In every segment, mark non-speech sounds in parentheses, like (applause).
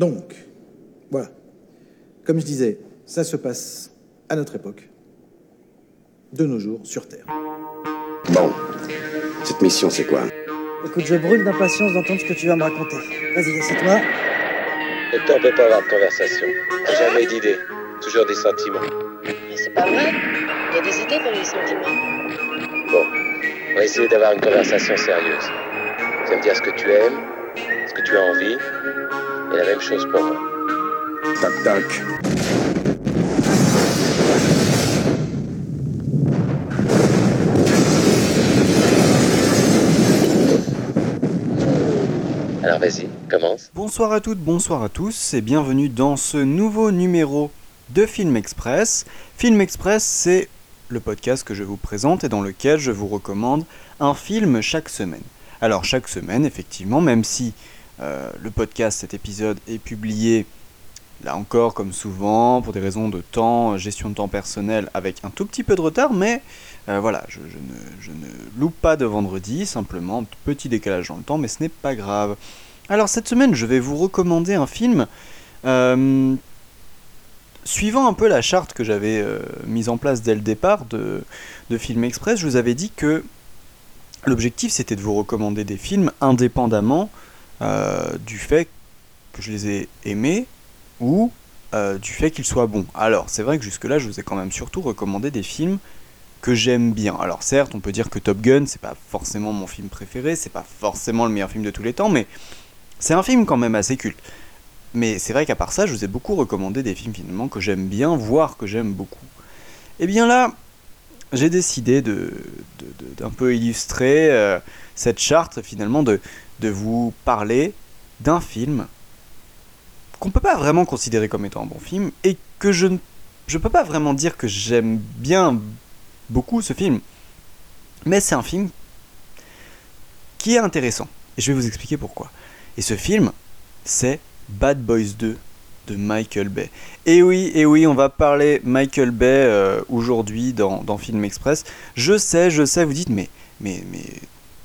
Donc, voilà. Comme je disais, ça se passe à notre époque, de nos jours, sur Terre. Bon, cette mission, c'est quoi? Écoute, je brûle d'impatience d'entendre ce que tu vas me raconter. Vas-y, assieds-toi. Le temps peut pas avoir de conversation. Jamais d'idées, toujours des sentiments. Mais c'est pas vrai. Il y a des idées dans les sentiments. Bon, on va essayer d'avoir une conversation sérieuse. Tu vas me dire ce que tu aimes, ce que tu as envie, et la même chose pour moi. Toc toc. Alors vas-y, commence. Bonsoir à toutes, bonsoir à tous et bienvenue dans ce nouveau numéro de Film Express. Film Express, c'est le podcast que je vous présente et dans lequel je vous recommande un film chaque semaine. Alors chaque semaine, effectivement, même si euh, le podcast, cet épisode est publié, là encore, comme souvent, pour des raisons de temps, gestion de temps personnel, avec un tout petit peu de retard, mais euh, voilà, je, ne, loupe pas de vendredi, simplement petit décalage dans le temps, mais ce n'est pas grave. Alors cette semaine, je vais vous recommander un film euh, suivant un peu la charte que j'avais mise en place dès le départ de, de Film Express. Je vous avais dit que l'objectif c'était de vous recommander des films indépendamment euh, du fait que je les ai aimés ou euh, du fait qu'ils soient bons. Alors c'est vrai que jusque-là, je vous ai quand même surtout recommandé des films que j'aime bien. Alors certes, on peut dire que Top Gun, c'est pas forcément mon film préféré, c'est pas forcément le meilleur film de tous les temps, mais c'est un film quand même assez culte. Mais c'est vrai qu'à part ça, je vous ai beaucoup recommandé des films finalement que j'aime bien, voire que j'aime beaucoup. Et bien là, j'ai décidé de- d'un peu illustrer euh, cette charte finalement, de, de vous parler d'un film qu'on peut pas vraiment considérer comme étant un bon film et que je ne je peux pas vraiment dire que j'aime bien beaucoup ce film. Mais c'est un film qui est intéressant. Et je vais vous expliquer pourquoi. Et ce film, c'est Bad Boys 2 de Michael Bay. Et oui, et oui, on va parler Michael Bay euh, aujourd'hui dans, dans Film Express. Je sais, je sais, vous dites, mais, mais, mais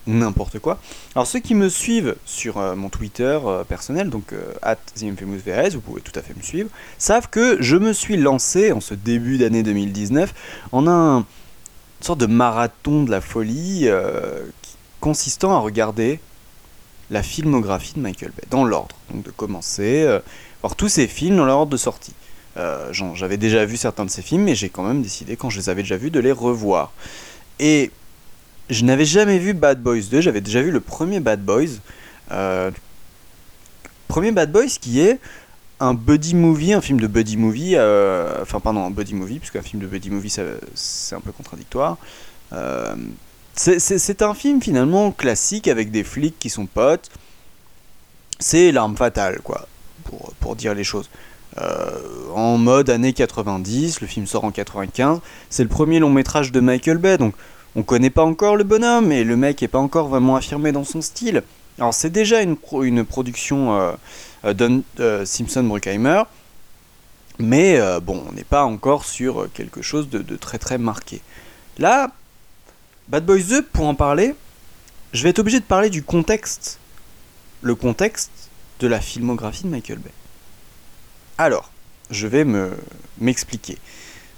n'importe quoi. Alors ceux qui me suivent sur euh, mon Twitter euh, personnel, donc euh, at vous pouvez tout à fait me suivre, savent que je me suis lancé en ce début d'année 2019 en un une sorte de marathon de la folie consistant à regarder la filmographie de Michael Bay, dans l'ordre. Donc de commencer, voir tous ces films dans leur ordre de sortie. J'avais déjà vu certains de ces films, mais j'ai quand même décidé, quand je les avais déjà vus, de les revoir. Et je n'avais jamais vu Bad Boys 2, j'avais déjà vu le premier Bad Boys. euh, premier Bad Boys qui est un buddy movie, un film de buddy movie, euh, enfin pardon, un buddy movie, puisqu'un film de buddy movie c'est un peu contradictoire. Euh, c'est- un film finalement classique avec des flics qui sont potes. C'est l'arme fatale, quoi, pour, pour dire les choses. En mode années 90, le film sort en 95, c'est le premier long métrage de Michael Bay, donc on connaît pas encore le bonhomme et le mec est pas encore vraiment affirmé dans son style. Alors c'est déjà une, pro- une production euh, euh, Don euh, Simpson Bruckheimer, mais euh, bon, on n'est pas encore sur quelque chose de, de très très marqué. Là, Bad Boys 2, pour en parler, je vais être obligé de parler du contexte, le contexte de la filmographie de Michael Bay. Alors, je vais me m'expliquer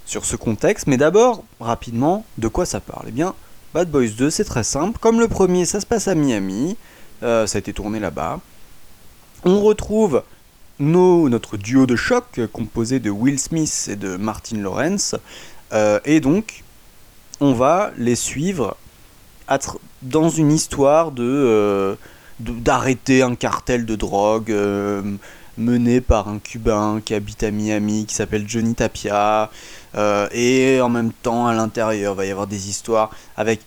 sur ce contexte, mais d'abord, rapidement, de quoi ça parle? Eh bien, Bad Boys 2, c'est très simple. Comme le premier, ça se passe à Miami, euh, ça a été tourné là-bas. On retrouve notre duo de choc composé de Will Smith et de Martin Lawrence, euh, et donc on va les suivre dans une histoire de euh, de- d'arrêter un cartel de drogue mené par un Cubain qui habite à Miami, qui s'appelle Johnny Tapia, euh, et en même temps à l'intérieur va y avoir des histoires avec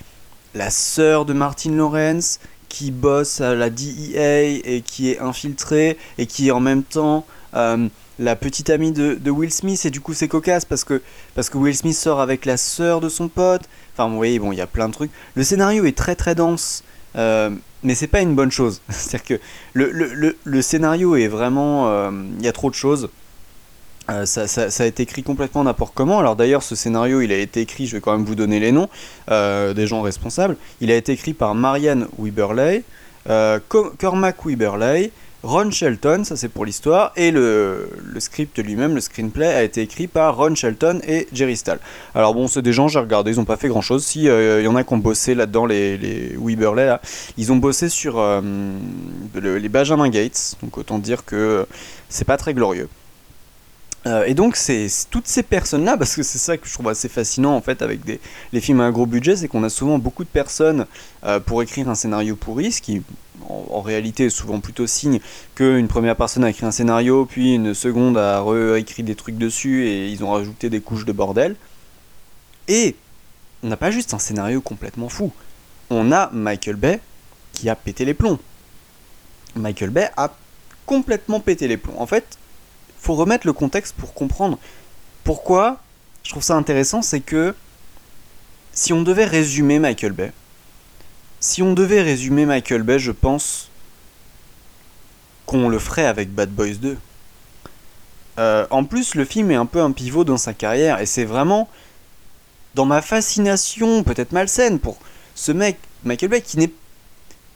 la sœur de Martin Lawrence qui bosse à la DEA et qui est infiltrée et qui est en même temps euh, la petite amie de, de Will Smith et du coup c'est cocasse parce que, parce que Will Smith sort avec la sœur de son pote. Enfin vous voyez, bon il y a plein de trucs. Le scénario est très très dense. euh, mais c'est pas une bonne chose. (laughs) C'est-à-dire que le, le, le, scénario est vraiment... euh, Il y a trop de choses. Euh, ça, ça- a été écrit complètement n'importe comment. Alors d'ailleurs, ce scénario, il a été écrit, je vais quand même vous donner les noms euh, des gens responsables. Il a été écrit par Marianne Weberley, Co- Cormac Weberley, Ron Shelton, ça c'est pour l'histoire, et le, script lui-même, le screenplay, a été écrit par Ron Shelton et Jerry Stahl. Alors bon, c'est des gens, j'ai regardé, ils ont pas fait grand-chose. Si, euh, il y en a qui ont bossé là-dedans, les, les Weberley, ils ont bossé sur euh, le- les Benjamin Gates, donc autant dire que c'est pas très glorieux. Euh, et donc c'est toutes ces personnes-là, parce que c'est ça que je trouve assez fascinant en fait avec des, les films à un gros budget, c'est qu'on a souvent beaucoup de personnes euh, pour écrire un scénario pourri, ce qui en, réalité souvent plutôt signe qu'une première personne a écrit un scénario, puis une seconde a réécrit des trucs dessus et ils ont rajouté des couches de bordel. Et on n'a pas juste un scénario complètement fou, on a Michael Bay qui a pété les plombs. Michael Bay a complètement pété les plombs. En fait, faut remettre le contexte pour comprendre pourquoi je trouve ça intéressant, c'est que si on devait résumer Michael Bay, si on devait résumer Michael Bay, je pense qu'on le ferait avec Bad Boys 2. Euh, en plus, le film est un peu un pivot dans sa carrière, et c'est vraiment dans ma fascination, peut-être malsaine, pour ce mec, Michael Bay, qui n'est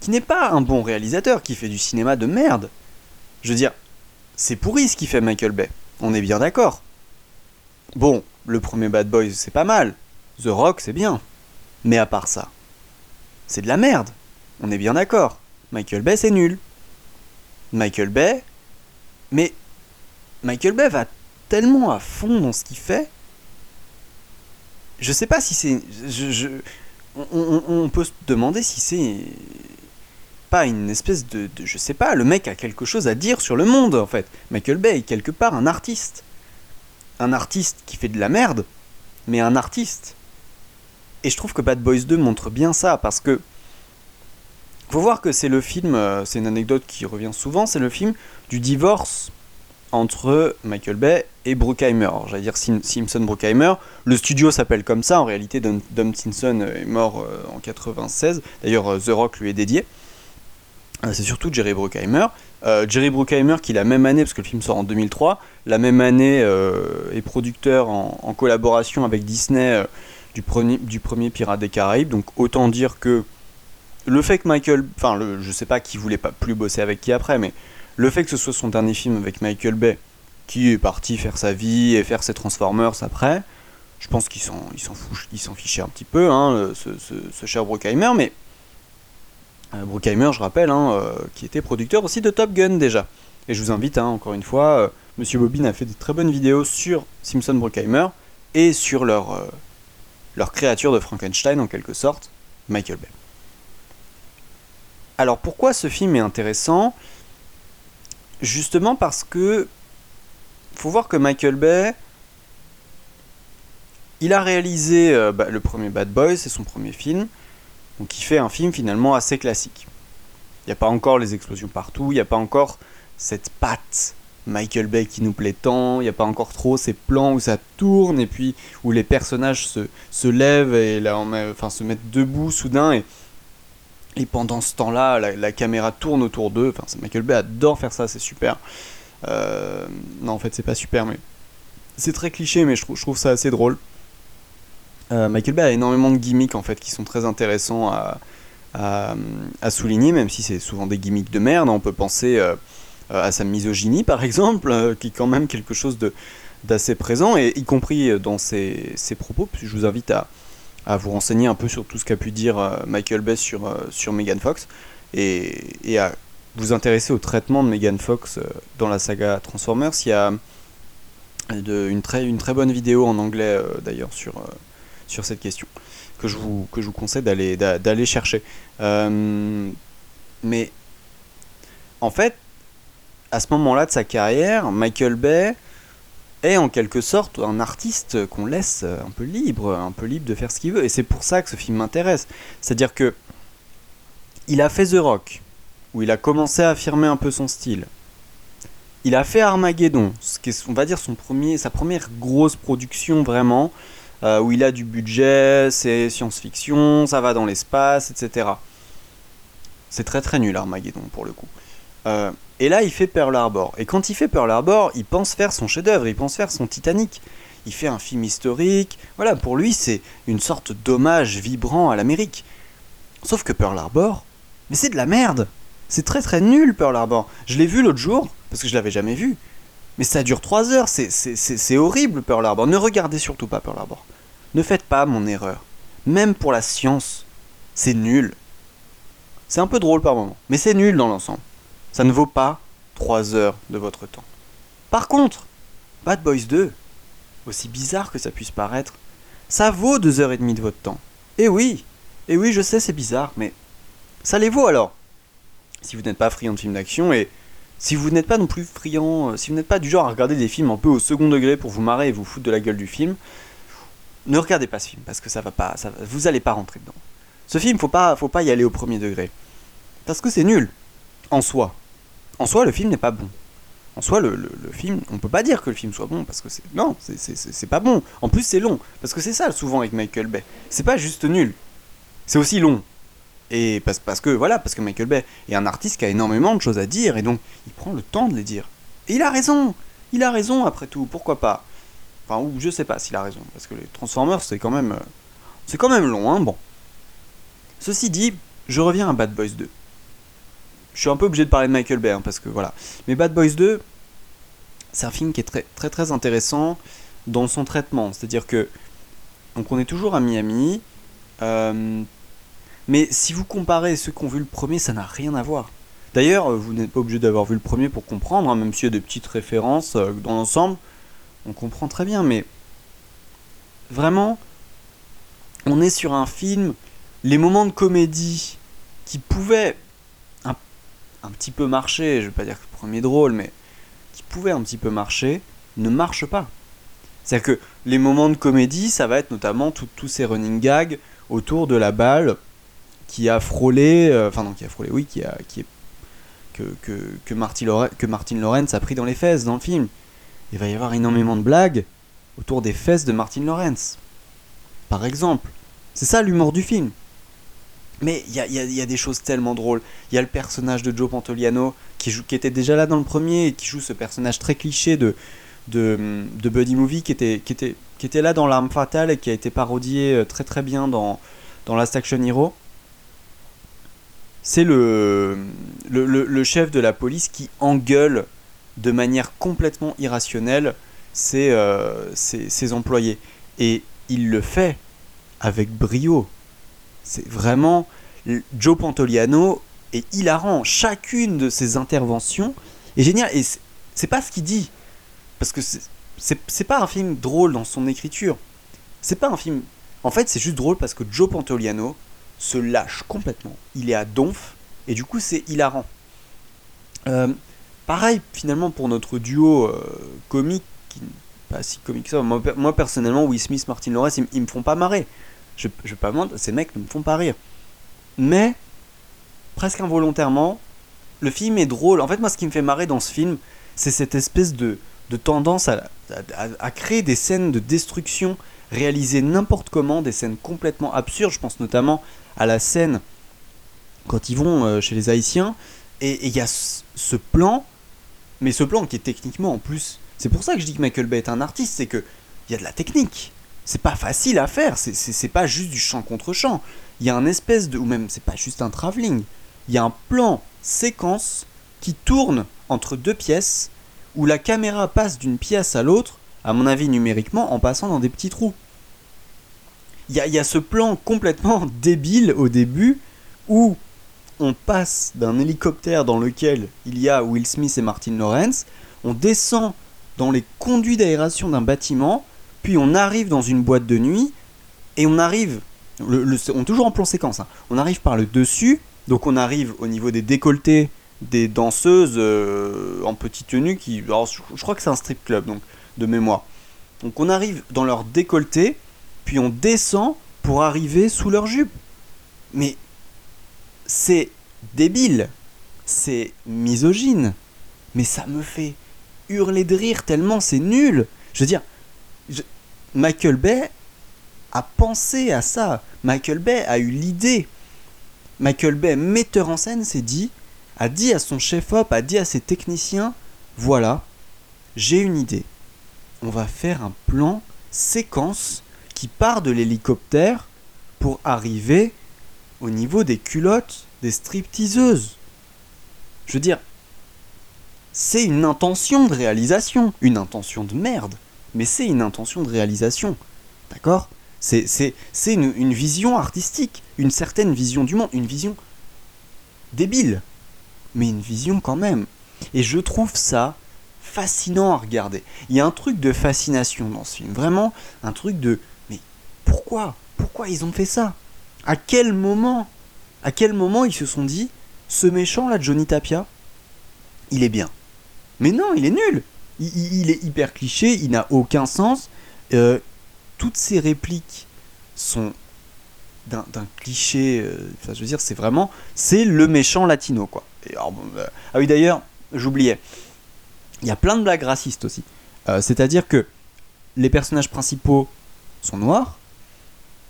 qui n'est pas un bon réalisateur, qui fait du cinéma de merde. Je veux dire, c'est pourri ce qu'il fait Michael Bay. On est bien d'accord. Bon, le premier Bad Boys, c'est pas mal. The Rock, c'est bien. Mais à part ça, c'est de la merde. On est bien d'accord. Michael Bay, c'est nul. Michael Bay. Mais Michael Bay va tellement à fond dans ce qu'il fait. Je sais pas si c'est. Je, je- on, peut se demander si c'est pas une espèce de, de- Je sais pas, le mec a quelque chose à dire sur le monde en fait. Michael Bay est quelque part un artiste. Un artiste qui fait de la merde, mais un artiste. Et je trouve que Bad Boys 2 montre bien ça parce que. Faut voir que c'est le film, euh, c'est une anecdote qui revient souvent, c'est le film du divorce entre Michael Bay et Bruckheimer. J'allais dire Sim- Simpson Bruckheimer. Le studio s'appelle comme ça, en réalité, Dom, Simpson est mort euh, en 96. D'ailleurs, euh, The Rock lui est dédié. C'est surtout Jerry Bruckheimer. Jerry Bruckheimer, qui la même année, parce que le film sort en 2003, la même année est producteur en, collaboration avec Disney du, premier, du Pirates des Caraïbes. Donc autant dire que le fait que Michael, enfin le, je sais pas qui voulait pas plus bosser avec qui après, mais le fait que ce soit son dernier film avec Michael Bay, qui est parti faire sa vie et faire ses Transformers après, je pense qu'il s'en, il fichait un petit peu, hein, ce, cher Bruckheimer, mais euh, Bruckheimer, je rappelle, hein, euh, qui était producteur aussi de Top Gun déjà. Et je vous invite, hein, encore une fois, euh, Monsieur Bobine a fait des très bonnes vidéos sur Simpson Bruckheimer et sur leur, euh, leur créature de Frankenstein en quelque sorte, Michael Bay. Alors pourquoi ce film est intéressant? Justement parce que faut voir que Michael Bay, il a réalisé euh, bah, le premier Bad Boys, c'est son premier film, donc il fait un film finalement assez classique. Il n'y a pas encore les explosions partout, il n'y a pas encore cette patte Michael Bay qui nous plaît tant, il n'y a pas encore trop ces plans où ça tourne et puis où les personnages se, se lèvent et là, enfin, se mettent debout soudain et, et pendant ce temps-là, la, caméra tourne autour d'eux. Enfin, Michael Bay adore faire ça, c'est super. Euh, non, en fait, c'est pas super, mais c'est très cliché, mais je trouve, ça assez drôle. Euh, Michael Bay a énormément de gimmicks en fait qui sont très intéressants à, à, à souligner, même si c'est souvent des gimmicks de merde. On peut penser euh, à sa misogynie par exemple, euh, qui est quand même quelque chose d'assez présent, et y compris dans ses, ses propos. Je vous invite à, à vous renseigner un peu sur tout ce qu'a pu dire euh, Michael Bay sur, euh, sur Megan Fox, et, et à vous intéresser au traitement de Megan Fox euh, dans la saga Transformers. Il y a de- une, très, une très bonne vidéo en anglais euh, d'ailleurs sur, euh, sur cette question que je vous, que je vous conseille d'aller, d'a- d'aller chercher. Euh, mais en fait, à ce moment-là de sa carrière, Michael Bay est en quelque sorte un artiste qu'on laisse un peu libre, un peu libre de faire ce qu'il veut. Et c'est pour ça que ce film m'intéresse. C'est-à-dire que il a fait The Rock, où il a commencé à affirmer un peu son style. Il a fait Armageddon, ce qui va dire, sa première grosse production vraiment, euh, où il a du budget, c'est science-fiction, ça va dans l'espace, etc. C'est très très nul Armageddon pour le coup. Euh, et là, il fait Pearl Harbor. Et quand il fait Pearl Harbor, il pense faire son chef-d'œuvre, il pense faire son Titanic. Il fait un film historique. Voilà, pour lui, c'est une sorte d'hommage vibrant à l'Amérique. Sauf que Pearl Harbor, mais c'est de la merde. C'est très très nul Pearl Harbor. Je l'ai vu l'autre jour, parce que je l'avais jamais vu. Mais ça dure 3 heures, c'est- horrible Pearl Harbor. Ne regardez surtout pas Pearl Harbor. Ne faites pas mon erreur. Même pour la science, c'est nul. C'est un peu drôle par moment, mais c'est nul dans l'ensemble. Ça ne vaut pas 3 heures de votre temps. Par contre, Bad Boys 2, aussi bizarre que ça puisse paraître, ça vaut 2h30 de votre temps. Et oui, et oui, je sais, c'est bizarre, mais ça les vaut alors. Si vous n'êtes pas friand de films d'action et si vous n'êtes pas non plus friand, euh, si vous n'êtes pas du genre à regarder des films un peu au second degré pour vous marrer et vous foutre de la gueule du film, ne regardez pas ce film parce que ça va pas, ça va- vous allez pas rentrer dedans. Ce film, faut pas, faut pas y aller au premier degré parce que c'est nul en soi. En soi, le film n'est pas bon. En soi, le, film, on peut pas dire que le film soit bon parce que c'est non, c'est- pas bon. En plus, c'est long parce que c'est ça souvent avec Michael Bay. C'est pas juste nul, c'est aussi long. Et parce, parce que voilà, parce que Michael Bay est un artiste qui a énormément de choses à dire et donc il prend le temps de les dire. Et il a raison, il a raison après tout. Pourquoi pas? Enfin, ou je sais pas s'il a raison parce que les Transformers c'est quand même, euh, c'est quand même long, hein. Bon. Ceci dit, je reviens à Bad Boys 2. Je suis un peu obligé de parler de Michael Bay hein, parce que voilà. Mais Bad Boys 2, c'est un film qui est très très très intéressant dans son traitement. C'est-à-dire que donc on est toujours à Miami, euh, mais si vous comparez ceux qui ont vu le premier, ça n'a rien à voir. D'ailleurs, euh, vous n'êtes pas obligé d'avoir vu le premier pour comprendre, hein, même s'il y a des petites références euh, dans l'ensemble, on comprend très bien. Mais vraiment, on est sur un film, les moments de comédie qui pouvaient un petit peu marcher, je vais pas dire que premier drôle, mais qui pouvaient un petit peu marcher, ne marchent pas. C'est-à-dire que les moments de comédie, ça va être notamment tous ces running gags autour de la balle qui a frôlé, euh, enfin non, qui a frôlé, oui, qui a, qui est, que, que, que, Martin que Martin Lawrence a pris dans les fesses dans le film. Il va y avoir énormément de blagues autour des fesses de Martin Lawrence. Par exemple. C'est ça l'humour du film. Mais il y a, des choses tellement drôles. Il y a le personnage de Joe Pantoliano qui, était déjà là dans le premier et qui joue ce personnage très cliché de, Buddy Movie qui était, là dans L'Arme Fatale et qui a été parodié euh, très très bien dans, dans Last Action Hero. C'est le, chef de la police qui engueule de manière complètement irrationnelle ses, euh, employés. Et il le fait avec brio. C'est vraiment. Joe Pantoliano est hilarant. Chacune de ses interventions est géniale. Et c'est- pas ce qu'il dit. Parce que c'est- pas un film drôle dans son écriture. C'est pas un film. En fait, c'est juste drôle parce que Joe Pantoliano se lâche complètement. Il est à donf. Et du coup, c'est hilarant. Euh, pareil, finalement, pour notre duo euh, comique, pas si comique que ça. Moi, per- moi, personnellement, Will Smith, Martin Lawrence, ils, ils me font pas marrer. Je, je vais pas mentir, ces mecs ne me font pas rire. Mais, presque involontairement, le film est drôle. En fait, moi, ce qui me fait marrer dans ce film, c'est cette espèce de, tendance à, créer des scènes de destruction réalisées n'importe comment, des scènes complètement absurdes. Je pense notamment à la scène quand ils vont euh, chez les Haïtiens. Et il y a ce plan, mais ce plan qui est techniquement en plus. C'est pour ça que je dis que Michael Bay est un artiste, c'est que il y a de la technique. C'est pas facile à faire, c'est- pas juste du chant contre chant. Il y a un espèce de. ou même c'est pas juste un travelling. Il y a un plan séquence qui tourne entre deux pièces où la caméra passe d'une pièce à l'autre, à mon avis numériquement, en passant dans des petits trous. Il y a, y a ce plan complètement (laughs) débile au début où on passe d'un hélicoptère dans lequel il y a Will Smith et Martin Lawrence, on descend dans les conduits d'aération d'un bâtiment, puis on arrive dans une boîte de nuit, et on arrive, on est toujours en plan séquence, hein. on arrive par le dessus, donc on arrive au niveau des décolletés des danseuses euh, en petite tenue, qui, alors, je, crois que c'est un strip club, donc de mémoire. Donc on arrive dans leur décolleté, puis on descend pour arriver sous leur jupe. Mais c'est débile, c'est misogyne, mais ça me fait hurler de rire tellement c'est nul. Je veux dire, Michael Bay a pensé à ça. Michael Bay a eu l'idée. Michael Bay, metteur en scène, s'est dit, a dit à son chef-op, a dit à ses techniciens, voilà, j'ai une idée. On va faire un plan séquence qui part de l'hélicoptère pour arriver au niveau des culottes des stripteaseuses. Je veux dire, c'est une intention de réalisation, une intention de merde, mais c'est une intention de réalisation. D'accord? C'est une vision artistique, une certaine vision du monde, une vision débile, mais une vision quand même. Et je trouve ça fascinant à regarder. Il y a un truc de fascination dans ce film, vraiment un truc de mais pourquoi Pourquoi ils ont fait ça? À quel moment À quel moment ils se sont dit ce méchant là, Johnny Tapia, il est bien? Mais non, il est nul. Il, est hyper cliché, il n'a aucun sens. Euh, toutes ces répliques sont d'un cliché. euh, je veux dire, c'est vraiment, c'est le méchant latino, quoi. Euh, ah oui, d'ailleurs, j'oubliais. Il y a plein de blagues racistes aussi. Euh, C'est-à-dire que les personnages principaux sont noirs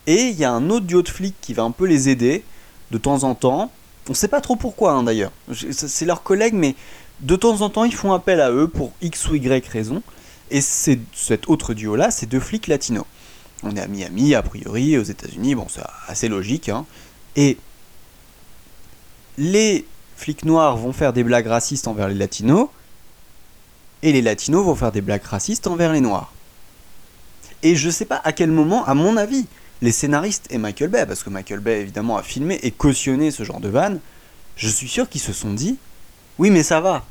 et il y a un autre duo de flics qui va un peu les aider de temps en temps. On sait pas trop pourquoi hein, d'ailleurs. C'est leurs collègues, mais de temps en temps ils font appel à eux pour X ou Y raison. Et c'est cet autre duo-là, c'est deux flics latinos. On est à Miami, a priori, aux États-Unis, bon, c'est assez logique. hein. Et les flics noirs vont faire des blagues racistes envers les latinos, et les latinos vont faire des blagues racistes envers les noirs. Et je sais pas à quel moment, à mon avis, les scénaristes et Michael Bay, parce que Michael Bay évidemment a filmé et cautionné ce genre de vanne, je suis sûr qu'ils se sont dit oui mais ça va.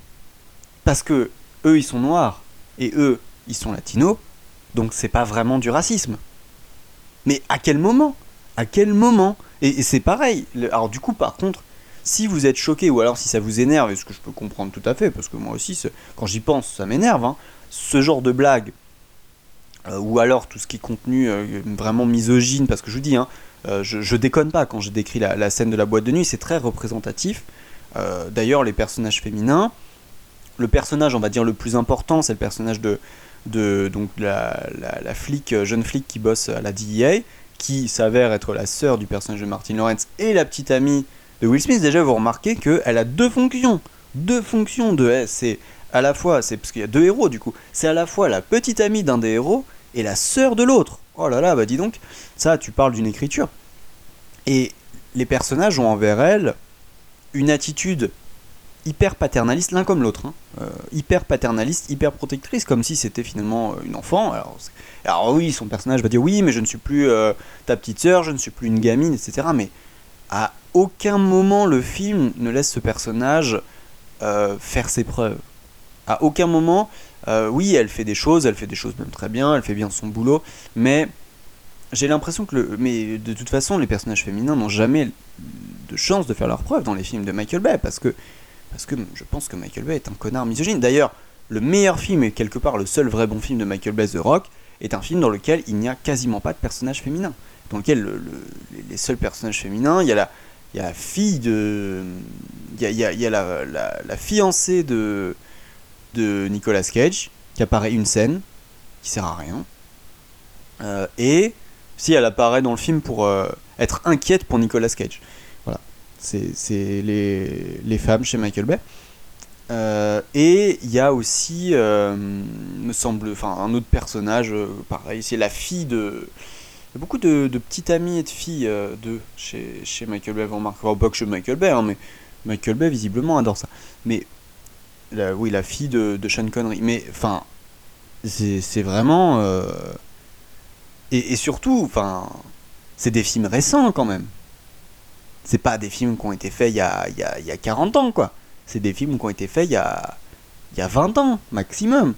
Parce que eux ils sont noirs et eux ils sont latinos donc c'est pas vraiment du racisme. Mais à quel moment? À quel moment? Et, c'est pareil. Alors du coup par contre si vous êtes choqué ou alors si ça vous énerve et ce que je peux comprendre tout à fait parce que moi aussi quand j'y pense ça m'énerve hein, ce genre de blague euh, ou alors tout ce qui est contenu euh, vraiment misogyne parce que je vous dis hein, euh, je, je déconne pas quand j'ai décrit la, la scène de la boîte de nuit, c'est très représentatif. Euh, D'ailleurs, les personnages féminins, le personnage, on va dire, le plus important, c'est le personnage de, donc, la, flic, euh, jeune flic qui bosse à la DEA, qui s'avère être la sœur du personnage de Martin Lawrence et la petite amie de Will Smith. Déjà, vous remarquez qu'elle a deux fonctions. Deux fonctions de eh, C'est à la fois, c'est parce qu'il y a deux héros du coup, c'est à la fois la petite amie d'un des héros et la sœur de l'autre. Oh là là, bah dis donc, ça, tu parles d'une écriture. Et les personnages ont envers elle une attitude hyper paternaliste, l'un comme l'autre. hein. Euh, hyper paternaliste, hyper protectrice, comme si c'était finalement euh, une enfant. Alors, oui, son personnage va dire oui, mais je ne suis plus euh, ta petite sœur, je ne suis plus une gamine, etc. Mais à aucun moment le film ne laisse ce personnage faire ses preuves. À aucun moment, oui, elle fait des choses, elle fait des choses même très bien, elle fait bien son boulot, mais j'ai l'impression que le, mais de toute façon, les personnages féminins n'ont jamais de chance de faire leurs preuves dans les films de Michael Bay parce que parce que je pense que Michael Bay est un connard misogyne. D'ailleurs, le meilleur film et quelque part le seul vrai bon film de Michael Bay, The Rock, est un film dans lequel il n'y a quasiment pas de personnages féminins. Dans lequel le- le- les- seuls personnages féminins, il y a la, il y a la fille de, il y a, il y a- la- la fiancée de de Nicolas Cage qui apparaît une scène qui sert à rien. Euh, et elle apparaît dans le film pour euh, être inquiète pour Nicolas Cage. Voilà. C'est les, les femmes chez Michael Bay. Euh, et il y a aussi, euh, me semble, enfin un autre personnage, pareil, c'est la fille de. Il y a beaucoup de, de petites amies et de filles de chez, chez Michael Bay. Vous remarquerez pas que chez Michael Bay, hein, mais Michael Bay visiblement adore ça. Mais oui, la fille de, de Sean Connery. Mais enfin, c'est vraiment. Et, surtout, enfin, c'est des films récents quand même. C'est pas des films qui ont été faits il y a, il y a, il y a 40 ans, quoi. C'est des films qui ont été faits il y a, il y a 20 ans, maximum.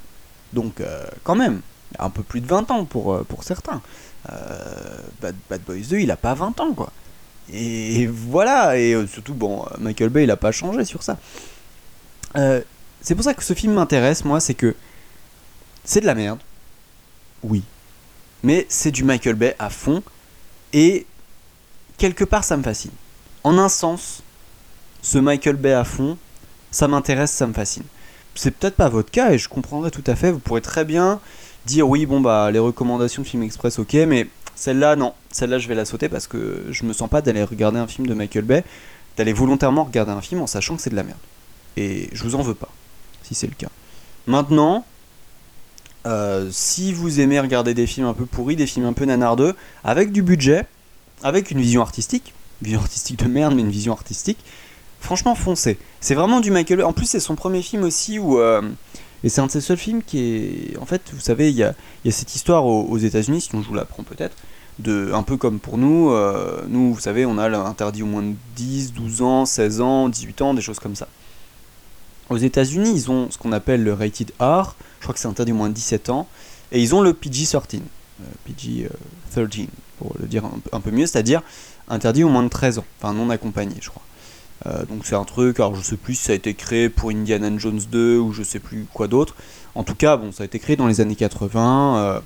Donc, euh, quand même, un peu plus de 20 ans pour, euh, pour certains. Euh, Bad, Bad Boys 2, il a pas 20 ans, quoi. Et voilà, et surtout, bon, Michael Bay, il a pas changé sur ça. C'est pour ça que ce film m'intéresse, moi, c'est que c'est de la merde. Oui. Mais c'est du Michael Bay à fond. Et quelque part, ça me fascine. En un sens, ce Michael Bay à fond, ça m'intéresse, ça me fascine. C'est peut-être pas votre cas et je comprendrai tout à fait. Vous pourrez très bien dire oui, bon, bah, les recommandations de Film Express, ok, mais celle-là, non. Celle-là, je vais la sauter parce que je me sens pas d'aller regarder un film de Michael Bay, d'aller volontairement regarder un film en sachant que c'est de la merde. Et je vous en veux pas, si c'est le cas. Maintenant, euh, si vous aimez regarder des films un peu pourris, des films un peu nanardeux, avec du budget, avec une vision artistique, vision (laughs) artistique de merde, mais une vision artistique, franchement, foncez. C'est vraiment du Michael. En plus, c'est son premier film aussi où. euh, et c'est un de ses seuls films qui est. En fait, vous savez, il y a, cette histoire aux, États-Unis, sinon je vous l'apprends peut-être. De, un peu comme pour nous, euh, nous, vous savez, on a l'interdit au moins de 10, 12 ans, 16 ans, 18 ans, des choses comme ça. Aux États-Unis, ils ont ce qu'on appelle le rated R, je crois que c'est interdit au moins de 17 ans, et ils ont le PG-13, euh, PG-13, pour le dire un, peu- mieux, c'est-à-dire interdit au moins de 13 ans, enfin non accompagné, je crois. Euh, donc c'est un truc, alors je sais plus si ça a été créé pour Indiana Jones 2 ou je sais plus quoi d'autre. En tout cas, bon, ça a été créé dans les années 80 euh,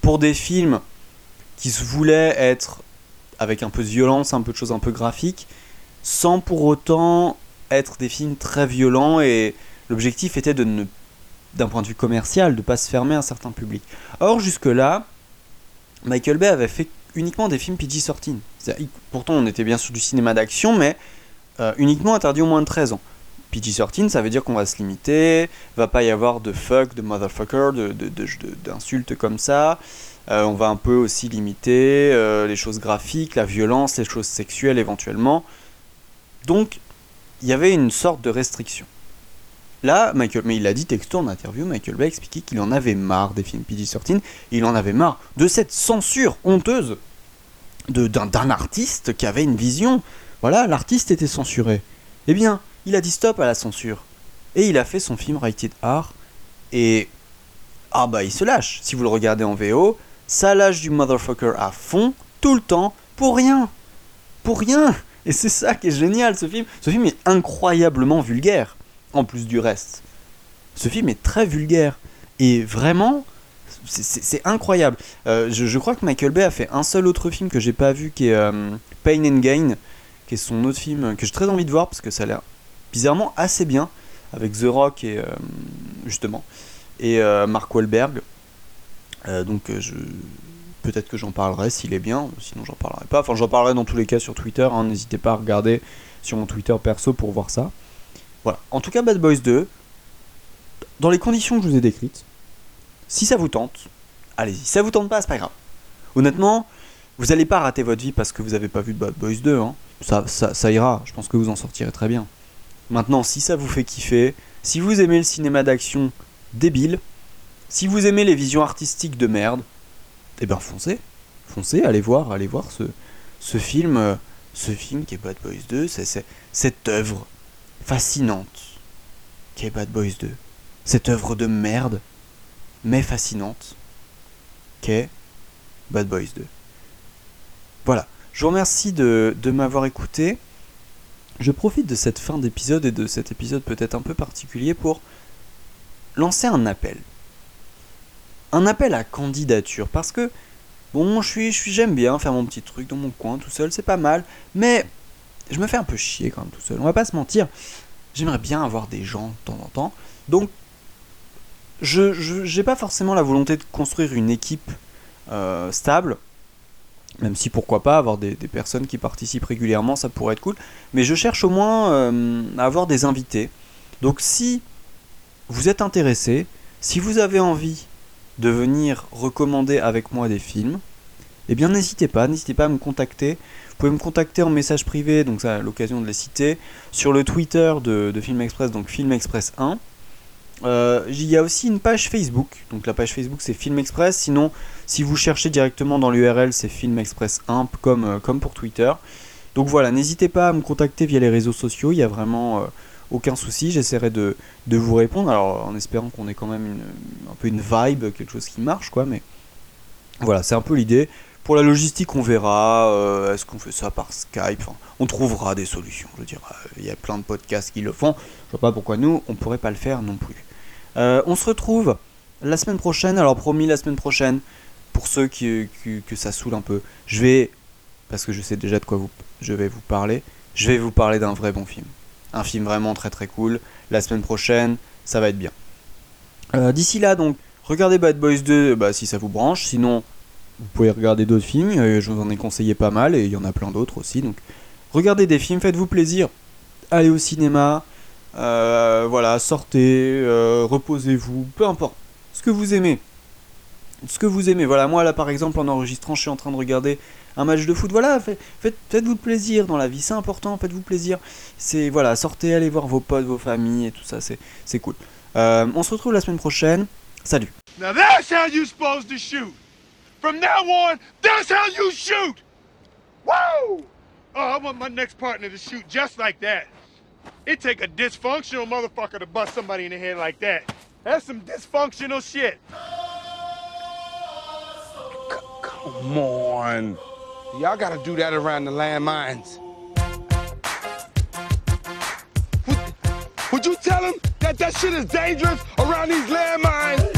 pour des films qui se voulaient être avec un peu de violence, un peu de choses un peu graphiques, sans pour autant être des films très violents et l'objectif était de ne d'un point de vue commercial de pas se fermer à un certain public. Or jusque là, Michael Bay avait fait uniquement des films PG-13. C'est-à-dire, Pourtant, on était bien sur du cinéma d'action, mais euh, uniquement interdit au moins de 13 ans. PG-13, ça veut dire qu'on va se limiter, va pas y avoir de fuck, de motherfucker, d'insultes comme ça. Euh, on va un peu aussi limiter euh, les choses graphiques, la violence, les choses sexuelles éventuellement. Donc, il y avait une sorte de restriction. Là, Michael, mais il a dit texto en interview, Michael Bay expliquait qu'il en avait marre des films PG-13, il en avait marre de cette censure honteuse de- d'un artiste qui avait une vision. Voilà, l'artiste était censuré. Eh bien, il a dit stop à la censure. Et il a fait son film Rated R. Et. Ah bah, il se lâche. Si vous le regardez en VO, ça lâche du motherfucker à fond, tout le temps, pour rien. Pour rien. Et c'est ça qui est génial, ce film. Ce film est incroyablement vulgaire, en plus du reste. Ce film est très vulgaire. Et vraiment, c'est- incroyable. Euh, je, crois que Michael Bay a fait un seul autre film que j'ai pas vu, qui est euh, Pain and Gain, qui est son autre film que j'ai très envie de voir parce que ça a l'air bizarrement assez bien avec The Rock et euh, justement et euh, Mark Wahlberg. Euh, donc euh, je peut-être que j'en parlerai s'il est bien, sinon j'en parlerai pas. Enfin j'en parlerai dans tous les cas sur Twitter. hein. N'hésitez pas à regarder sur mon Twitter perso pour voir ça. Voilà. En tout cas Bad Boys 2, dans les conditions que je vous ai décrites, si ça vous tente, allez-y. Si ça vous tente pas, c'est pas grave. Honnêtement, vous allez pas rater votre vie parce que vous avez pas vu Bad Boys 2. Hein. Ça ira. Je pense que vous en sortirez très bien. Maintenant, si ça vous fait kiffer, si vous aimez le cinéma d'action débile, si vous aimez les visions artistiques de merde, eh ben foncez. Foncez, allez voir, allez voir ce, film, euh, ce film qui est Bad Boys 2, c'est, c'est cette œuvre fascinante qui est Bad Boys 2. Cette œuvre de merde, mais fascinante, qu'est Bad Boys 2. Voilà, je vous remercie de m'avoir écouté. Je profite de cette fin d'épisode et de cet épisode peut-être un peu particulier pour lancer un appel. Un appel à candidature parce que bon, je suis j'aime bien faire mon petit truc dans mon coin tout seul, c'est pas mal, mais je me fais un peu chier quand même tout seul. On va pas se mentir. J'aimerais bien avoir des gens de temps en temps. Donc je j'ai pas forcément la volonté de construire une équipe euh, stable, même si pourquoi pas avoir des, des personnes qui participent régulièrement, ça pourrait être cool. Mais je cherche au moins euh, à avoir des invités. Donc si vous êtes intéressé, si vous avez envie de venir recommander avec moi des films, eh bien n'hésitez pas, n'hésitez pas à me contacter. Vous pouvez me contacter en message privé, donc ça l'occasion de les citer, sur le Twitter de, de Film Express, donc Film Express 1. Euh, Il y a aussi une page Facebook, donc la page Facebook c'est Film Express, sinon si vous cherchez directement dans l'URL c'est Film Express 1 comme, euh, comme pour Twitter. Donc voilà, n'hésitez pas à me contacter via les réseaux sociaux, il n'y a vraiment euh, aucun souci, j'essaierai de, vous répondre, alors en espérant qu'on ait quand même un peu une vibe, quelque chose qui marche quoi, mais voilà, c'est un peu l'idée. Pour la logistique, on verra. euh, Est-ce qu'on fait ça par Skype On trouvera des solutions. Je veux dire, euh, il y a plein de podcasts qui le font. Je vois pas pourquoi nous, on pourrait pas le faire non plus. Euh, on se retrouve la semaine prochaine. Alors promis, la semaine prochaine, pour ceux qui, qui- que ça saoule un peu, je vais, parce que je sais déjà de quoi vous, je vais vous parler. Je vais vous parler d'un vrai bon film. Un film vraiment très très cool. La semaine prochaine, ça va être bien. Euh, D'ici là, donc, regardez Bad Boys 2 bah, si ça vous branche. Sinon, vous pouvez regarder d'autres films, euh, je vous en ai conseillé pas mal et il y en a plein d'autres aussi. Donc regardez des films, faites-vous plaisir, allez au cinéma, euh, voilà, sortez, reposez-vous, peu importe, ce que vous aimez. Ce que vous aimez. Voilà, moi là par exemple en enregistrant, je suis en train de regarder un match de foot. Voilà, fait- faites, faites-vous plaisir dans la vie, c'est important, faites-vous plaisir. C'est voilà, sortez, allez voir vos potes, vos familles et tout ça, c'est, c'est cool. Euh, on se retrouve la semaine prochaine. Salut. Now that's how you supposed to shoot. From now on, that's how you shoot. Woo! Oh, I want my next partner to shoot just like that. It take a dysfunctional motherfucker to bust somebody in the head like that. That's some dysfunctional shit. Come on. Y'all gotta do that around the landmines. Would, would you tell him that that shit is dangerous around these landmines?